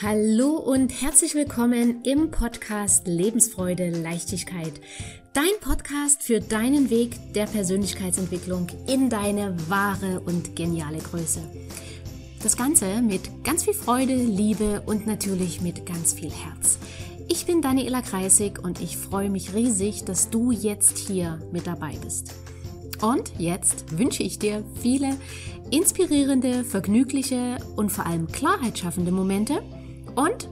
Hallo und herzlich willkommen im Podcast Lebensfreude, Leichtigkeit. Dein Podcast für deinen Weg der Persönlichkeitsentwicklung in deine wahre und geniale Größe. Das Ganze mit ganz viel Freude, Liebe und natürlich mit ganz viel Herz. Ich bin Daniela Kreisig und ich freue mich riesig, dass du jetzt hier mit dabei bist. Und jetzt wünsche ich dir viele inspirierende, vergnügliche und vor allem klarheitsschaffende Momente – und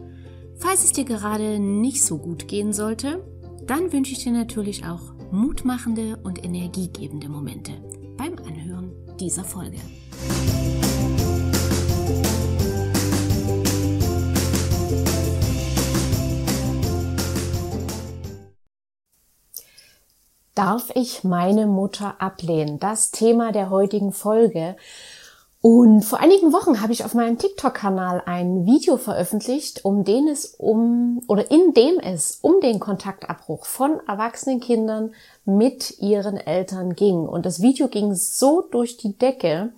falls es dir gerade nicht so gut gehen sollte, dann wünsche ich dir natürlich auch mutmachende und energiegebende Momente beim Anhören dieser Folge. Darf ich meine Mutter ablehnen? Das Thema der heutigen Folge. Und vor einigen Wochen habe ich auf meinem TikTok-Kanal ein Video veröffentlicht, um den es um oder in dem es um den Kontaktabbruch von erwachsenen Kindern mit ihren Eltern ging. Und das Video ging so durch die Decke.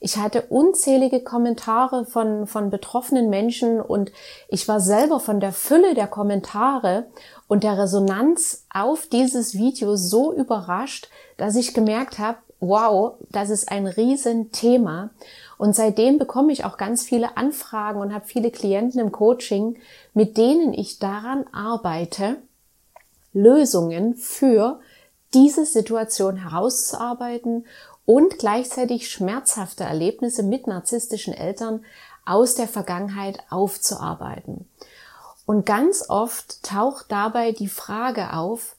Ich hatte unzählige Kommentare von, von betroffenen Menschen und ich war selber von der Fülle der Kommentare und der Resonanz auf dieses Video so überrascht, dass ich gemerkt habe, wow, das ist ein Riesenthema. Und seitdem bekomme ich auch ganz viele Anfragen und habe viele Klienten im Coaching, mit denen ich daran arbeite, Lösungen für diese Situation herauszuarbeiten und gleichzeitig schmerzhafte Erlebnisse mit narzisstischen Eltern aus der Vergangenheit aufzuarbeiten. Und ganz oft taucht dabei die Frage auf,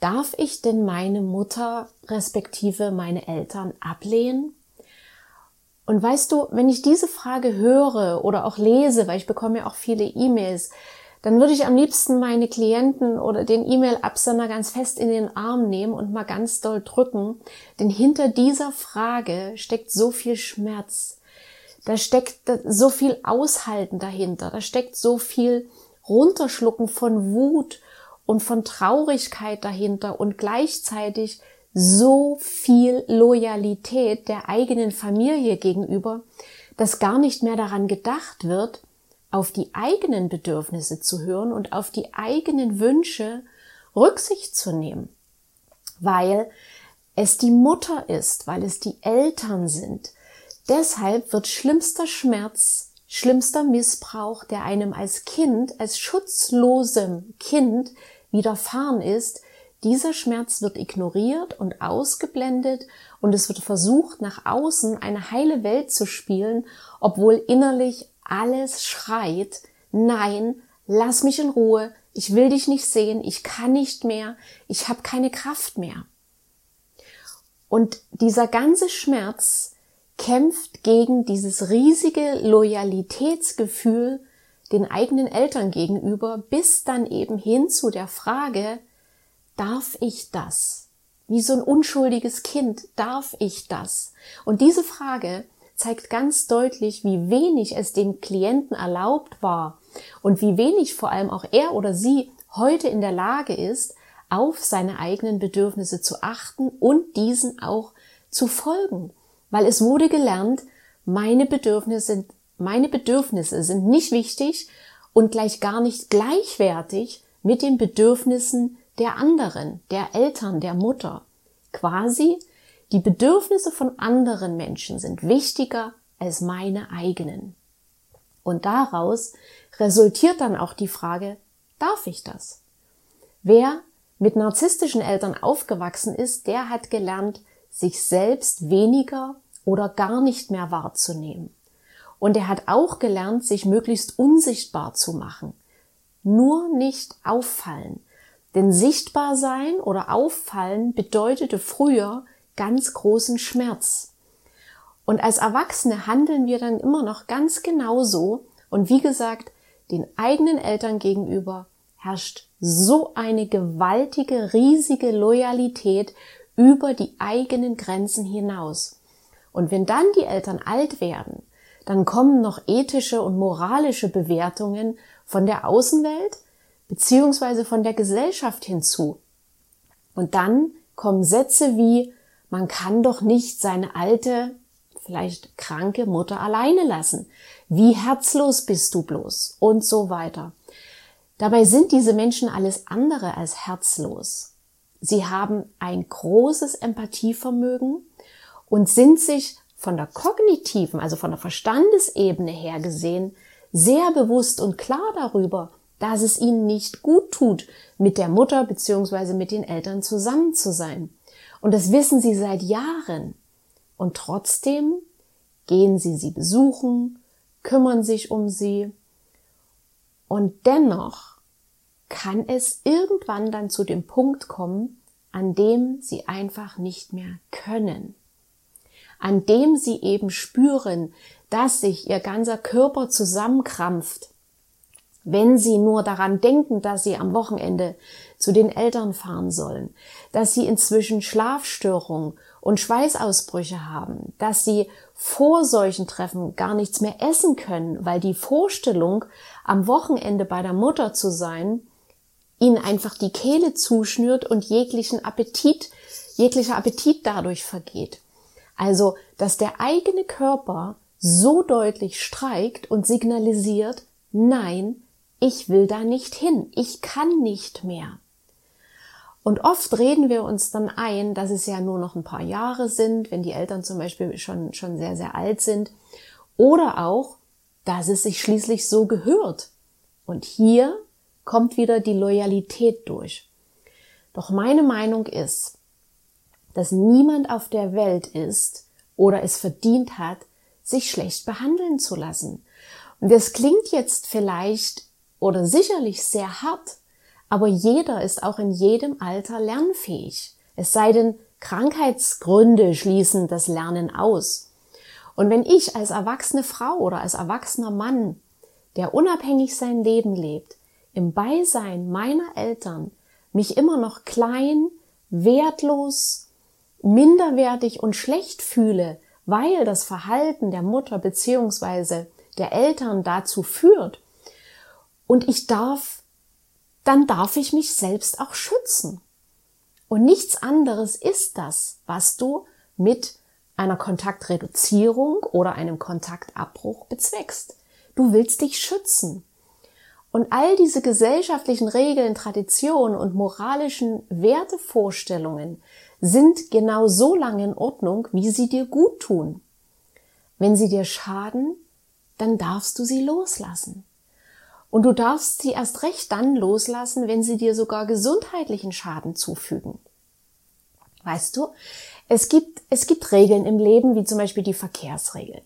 darf ich denn meine Mutter respektive meine Eltern ablehnen? Und weißt du, wenn ich diese Frage höre oder auch lese, weil ich bekomme ja auch viele E-Mails, dann würde ich am liebsten meine Klienten oder den E-Mail-Absender ganz fest in den Arm nehmen und mal ganz doll drücken. Denn hinter dieser Frage steckt so viel Schmerz. Da steckt so viel Aushalten dahinter. Da steckt so viel Runterschlucken von Wut und von Traurigkeit dahinter und gleichzeitig so viel Loyalität der eigenen Familie gegenüber, dass gar nicht mehr daran gedacht wird, auf die eigenen Bedürfnisse zu hören und auf die eigenen Wünsche Rücksicht zu nehmen, weil es die Mutter ist, weil es die Eltern sind. Deshalb wird schlimmster Schmerz, schlimmster Missbrauch, der einem als Kind, als schutzlosem Kind widerfahren ist, dieser Schmerz wird ignoriert und ausgeblendet und es wird versucht, nach außen eine heile Welt zu spielen, obwohl innerlich alles schreit, nein, lass mich in Ruhe, ich will dich nicht sehen, ich kann nicht mehr, ich habe keine Kraft mehr. Und dieser ganze Schmerz kämpft gegen dieses riesige Loyalitätsgefühl, den eigenen Eltern gegenüber, bis dann eben hin zu der Frage, darf ich das? Wie so ein unschuldiges Kind, darf ich das? Und diese Frage zeigt ganz deutlich, wie wenig es dem Klienten erlaubt war und wie wenig vor allem auch er oder sie heute in der Lage ist, auf seine eigenen Bedürfnisse zu achten und diesen auch zu folgen. Weil es wurde gelernt, meine Bedürfnisse sind meine Bedürfnisse sind nicht wichtig und gleich gar nicht gleichwertig mit den Bedürfnissen der anderen, der Eltern, der Mutter. Quasi, die Bedürfnisse von anderen Menschen sind wichtiger als meine eigenen. Und daraus resultiert dann auch die Frage, darf ich das? Wer mit narzisstischen Eltern aufgewachsen ist, der hat gelernt, sich selbst weniger oder gar nicht mehr wahrzunehmen. Und er hat auch gelernt, sich möglichst unsichtbar zu machen. Nur nicht auffallen. Denn sichtbar sein oder auffallen bedeutete früher ganz großen Schmerz. Und als Erwachsene handeln wir dann immer noch ganz genauso. Und wie gesagt, den eigenen Eltern gegenüber herrscht so eine gewaltige, riesige Loyalität über die eigenen Grenzen hinaus. Und wenn dann die Eltern alt werden, dann kommen noch ethische und moralische Bewertungen von der Außenwelt beziehungsweise von der Gesellschaft hinzu. Und dann kommen Sätze wie, man kann doch nicht seine alte, vielleicht kranke Mutter alleine lassen? Wie herzlos bist du bloß? Und so weiter. Dabei sind diese Menschen alles andere als herzlos. Sie haben ein großes Empathievermögen und sind sich von der kognitiven, also von der Verstandesebene her gesehen, sehr bewusst und klar darüber, dass es ihnen nicht gut tut, mit der Mutter bzw. mit den Eltern zusammen zu sein. Und das wissen sie seit Jahren. Und trotzdem gehen sie sie besuchen, kümmern sich um sie. Und dennoch kann es irgendwann dann zu dem Punkt kommen, an dem sie einfach nicht mehr können. An dem sie eben spüren, dass sich ihr ganzer Körper zusammenkrampft, wenn sie nur daran denken, dass sie am Wochenende zu den Eltern fahren sollen, dass sie inzwischen Schlafstörungen und Schweißausbrüche haben, dass sie vor solchen Treffen gar nichts mehr essen können, weil die Vorstellung, am Wochenende bei der Mutter zu sein, ihnen einfach die Kehle zuschnürt und jeglichen Appetit, jeglicher Appetit dadurch vergeht. Also, dass der eigene Körper so deutlich streikt und signalisiert, nein, ich will da nicht hin, ich kann nicht mehr. Und oft reden wir uns dann ein, dass es ja nur noch ein paar Jahre sind, wenn die Eltern zum Beispiel schon, schon sehr, sehr alt sind. Oder auch, dass es sich schließlich so gehört. Und hier kommt wieder die Loyalität durch. Doch meine Meinung ist, dass niemand auf der Welt ist oder es verdient hat, sich schlecht behandeln zu lassen. Und das klingt jetzt vielleicht oder sicherlich sehr hart, aber jeder ist auch in jedem Alter lernfähig. Es sei denn, Krankheitsgründe schließen das Lernen aus. Und wenn ich als erwachsene Frau oder als erwachsener Mann, der unabhängig sein Leben lebt, im Beisein meiner Eltern mich immer noch klein, wertlos, minderwertig und schlecht fühle, weil das Verhalten der Mutter beziehungsweise der Eltern dazu führt, und ich darf, dann darf ich mich selbst auch schützen. Und nichts anderes ist das, was du mit einer Kontaktreduzierung oder einem Kontaktabbruch bezweckst. Du willst dich schützen. Und all diese gesellschaftlichen Regeln, Traditionen und moralischen Wertevorstellungen sind genau so lange in Ordnung, wie sie dir gut tun. Wenn sie dir schaden, dann darfst du sie loslassen. Und du darfst sie erst recht dann loslassen, wenn sie dir sogar gesundheitlichen Schaden zufügen. Weißt du, es gibt, es gibt Regeln im Leben, wie zum Beispiel die Verkehrsregeln.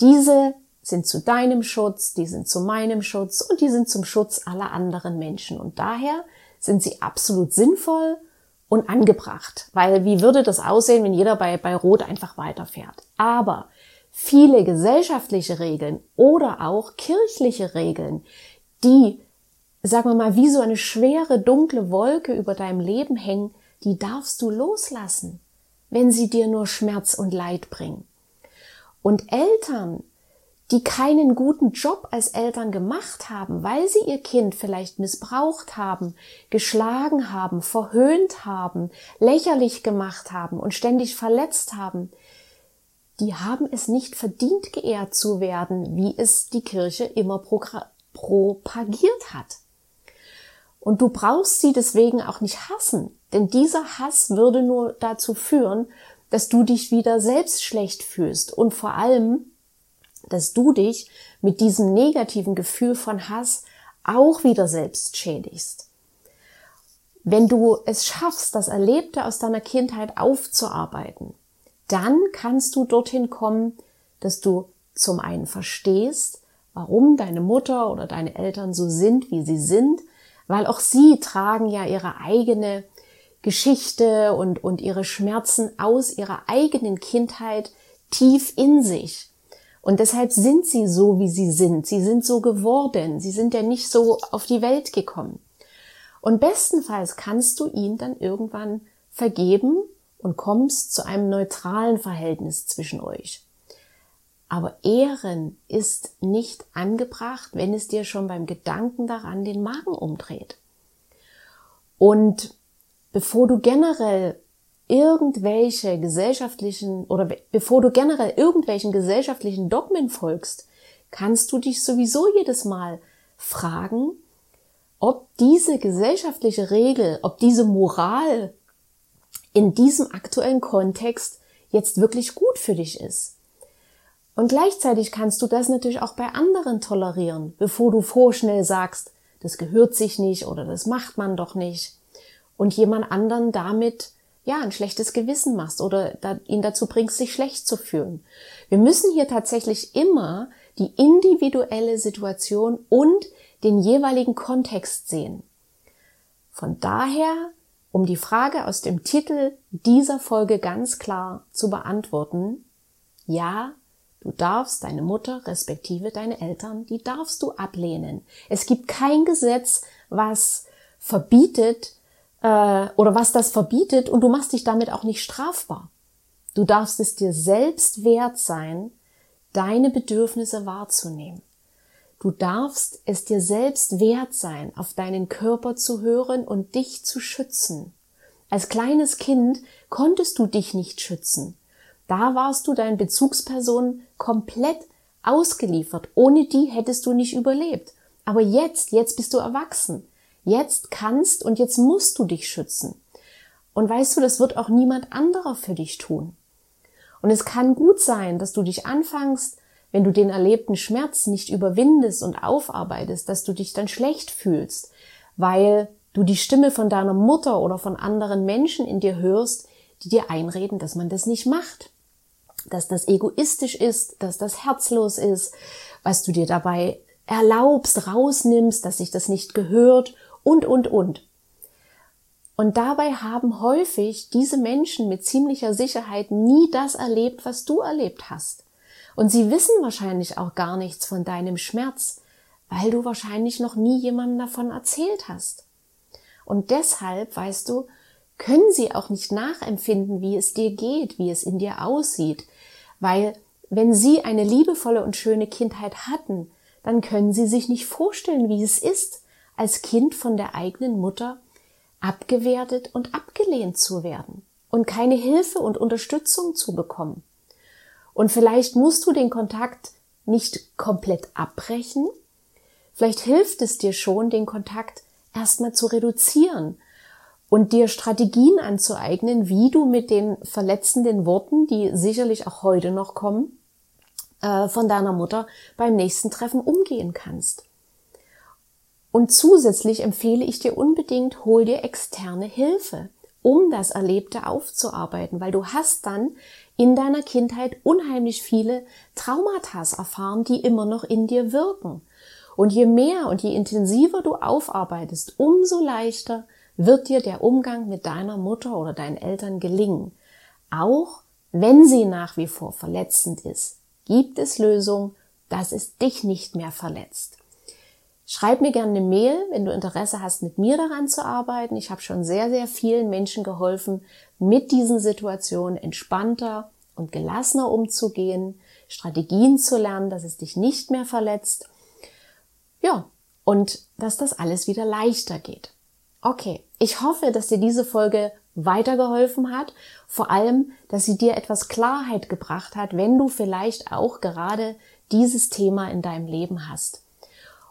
Diese sind zu deinem Schutz, die sind zu meinem Schutz und die sind zum Schutz aller anderen Menschen. Und daher sind sie absolut sinnvoll und angebracht. Weil wie würde das aussehen, wenn jeder bei, bei Rot einfach weiterfährt? Aber viele gesellschaftliche Regeln oder auch kirchliche Regeln, die, sagen wir mal, wie so eine schwere, dunkle Wolke über deinem Leben hängen, die darfst du loslassen, wenn sie dir nur Schmerz und Leid bringen. Und Eltern, die keinen guten Job als Eltern gemacht haben, weil sie ihr Kind vielleicht missbraucht haben, geschlagen haben, verhöhnt haben, lächerlich gemacht haben und ständig verletzt haben, die haben es nicht verdient, geehrt zu werden, wie es die Kirche immer propagiert hat. Und du brauchst sie deswegen auch nicht hassen, denn dieser Hass würde nur dazu führen, dass du dich wieder selbst schlecht fühlst und vor allem, dass du dich mit diesem negativen Gefühl von Hass auch wieder selbst schädigst. Wenn du es schaffst, das Erlebte aus deiner Kindheit aufzuarbeiten, dann kannst du dorthin kommen, dass du zum einen verstehst, warum deine Mutter oder deine Eltern so sind, wie sie sind, weil auch sie tragen ja ihre eigene Geschichte und, und ihre Schmerzen aus ihrer eigenen Kindheit tief in sich. Und deshalb sind sie so, wie sie sind. Sie sind so geworden. Sie sind ja nicht so auf die Welt gekommen. Und bestenfalls kannst du ihn dann irgendwann vergeben und kommst zu einem neutralen Verhältnis zwischen euch. Aber Ehren ist nicht angebracht, wenn es dir schon beim Gedanken daran den Magen umdreht. Und bevor du generell irgendwelche gesellschaftlichen oder bevor du generell irgendwelchen gesellschaftlichen Dogmen folgst, kannst du dich sowieso jedes Mal fragen, ob diese gesellschaftliche Regel, ob diese Moral in diesem aktuellen Kontext jetzt wirklich gut für dich ist. Und gleichzeitig kannst du das natürlich auch bei anderen tolerieren, bevor du vorschnell sagst, das gehört sich nicht oder das macht man doch nicht und jemand anderen damit ja ein schlechtes Gewissen machst oder ihn dazu bringst, sich schlecht zu fühlen. Wir müssen hier tatsächlich immer die individuelle Situation und den jeweiligen Kontext sehen. Von daher, um die Frage aus dem Titel dieser Folge ganz klar zu beantworten, ja, du darfst deine Mutter respektive deine Eltern, die darfst du ablehnen. Es gibt kein Gesetz, was verbietet äh, oder was das verbietet und du machst dich damit auch nicht strafbar. Du darfst es dir selbst wert sein, deine Bedürfnisse wahrzunehmen. Du darfst es dir selbst wert sein, auf deinen Körper zu hören und dich zu schützen. Als kleines Kind konntest du dich nicht schützen. Da warst du deinen Bezugspersonen komplett ausgeliefert. Ohne die hättest du nicht überlebt. Aber jetzt, jetzt bist du erwachsen. Jetzt kannst und jetzt musst du dich schützen. Und weißt du, das wird auch niemand anderer für dich tun. Und es kann gut sein, dass du dich anfängst, wenn du den erlebten Schmerz nicht überwindest und aufarbeitest, dass du dich dann schlecht fühlst, weil du die Stimme von deiner Mutter oder von anderen Menschen in dir hörst, die dir einreden, dass man das nicht macht, dass das egoistisch ist, dass das herzlos ist, was du dir dabei erlaubst, rausnimmst, dass sich das nicht gehört und, und, und. Und dabei haben häufig diese Menschen mit ziemlicher Sicherheit nie das erlebt, was du erlebt hast. Und sie wissen wahrscheinlich auch gar nichts von deinem Schmerz, weil du wahrscheinlich noch nie jemandem davon erzählt hast. Und deshalb, weißt du, können sie auch nicht nachempfinden, wie es dir geht, wie es in dir aussieht, weil wenn sie eine liebevolle und schöne Kindheit hatten, dann können sie sich nicht vorstellen, wie es ist, als Kind von der eigenen Mutter abgewertet und abgelehnt zu werden und keine Hilfe und Unterstützung zu bekommen. Und vielleicht musst du den Kontakt nicht komplett abbrechen. Vielleicht hilft es dir schon, den Kontakt erstmal zu reduzieren und dir Strategien anzueignen, wie du mit den verletzenden Worten, die sicherlich auch heute noch kommen, äh, von deiner Mutter beim nächsten Treffen umgehen kannst. Und zusätzlich empfehle ich dir unbedingt, hol dir externe Hilfe, um das Erlebte aufzuarbeiten, weil du hast dann in deiner Kindheit unheimlich viele Traumata erfahren, die immer noch in dir wirken. Und je mehr und je intensiver du aufarbeitest, umso leichter wird dir der Umgang mit deiner Mutter oder deinen Eltern gelingen. Auch wenn sie nach wie vor verletzend ist, gibt es Lösungen, dass es dich nicht mehr verletzt. Schreib mir gerne eine Mail, wenn du Interesse hast, mit mir daran zu arbeiten. Ich habe schon sehr, sehr vielen Menschen geholfen, mit diesen Situationen entspannter und gelassener umzugehen, Strategien zu lernen, dass es dich nicht mehr verletzt. Ja, und dass das alles wieder leichter geht. Okay, ich hoffe, dass dir diese Folge weitergeholfen hat, vor allem, dass sie dir etwas Klarheit gebracht hat, wenn du vielleicht auch gerade dieses Thema in deinem Leben hast.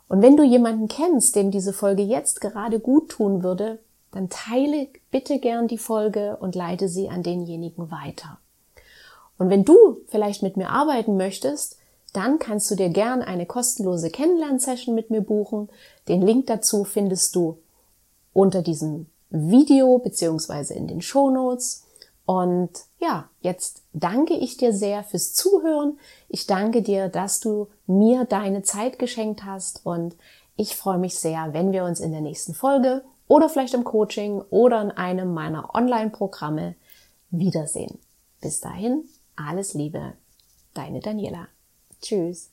Und wenn du jemanden kennst, dem diese Folge jetzt gerade gut tun würde, dann teile bitte gern die Folge und leite sie an denjenigen weiter. Und wenn du vielleicht mit mir arbeiten möchtest, dann kannst du dir gern eine kostenlose Kennenlernsession mit mir buchen. Den Link dazu findest du unter diesem Video beziehungsweise in den Show Notes. Und ja, jetzt danke ich dir sehr fürs Zuhören. Ich danke dir, dass du mir deine Zeit geschenkt hast und ich freue mich sehr, wenn wir uns in der nächsten Folge oder vielleicht im Coaching oder in einem meiner Online-Programme wiedersehen. Bis dahin, alles Liebe, deine Daniela. Tschüss.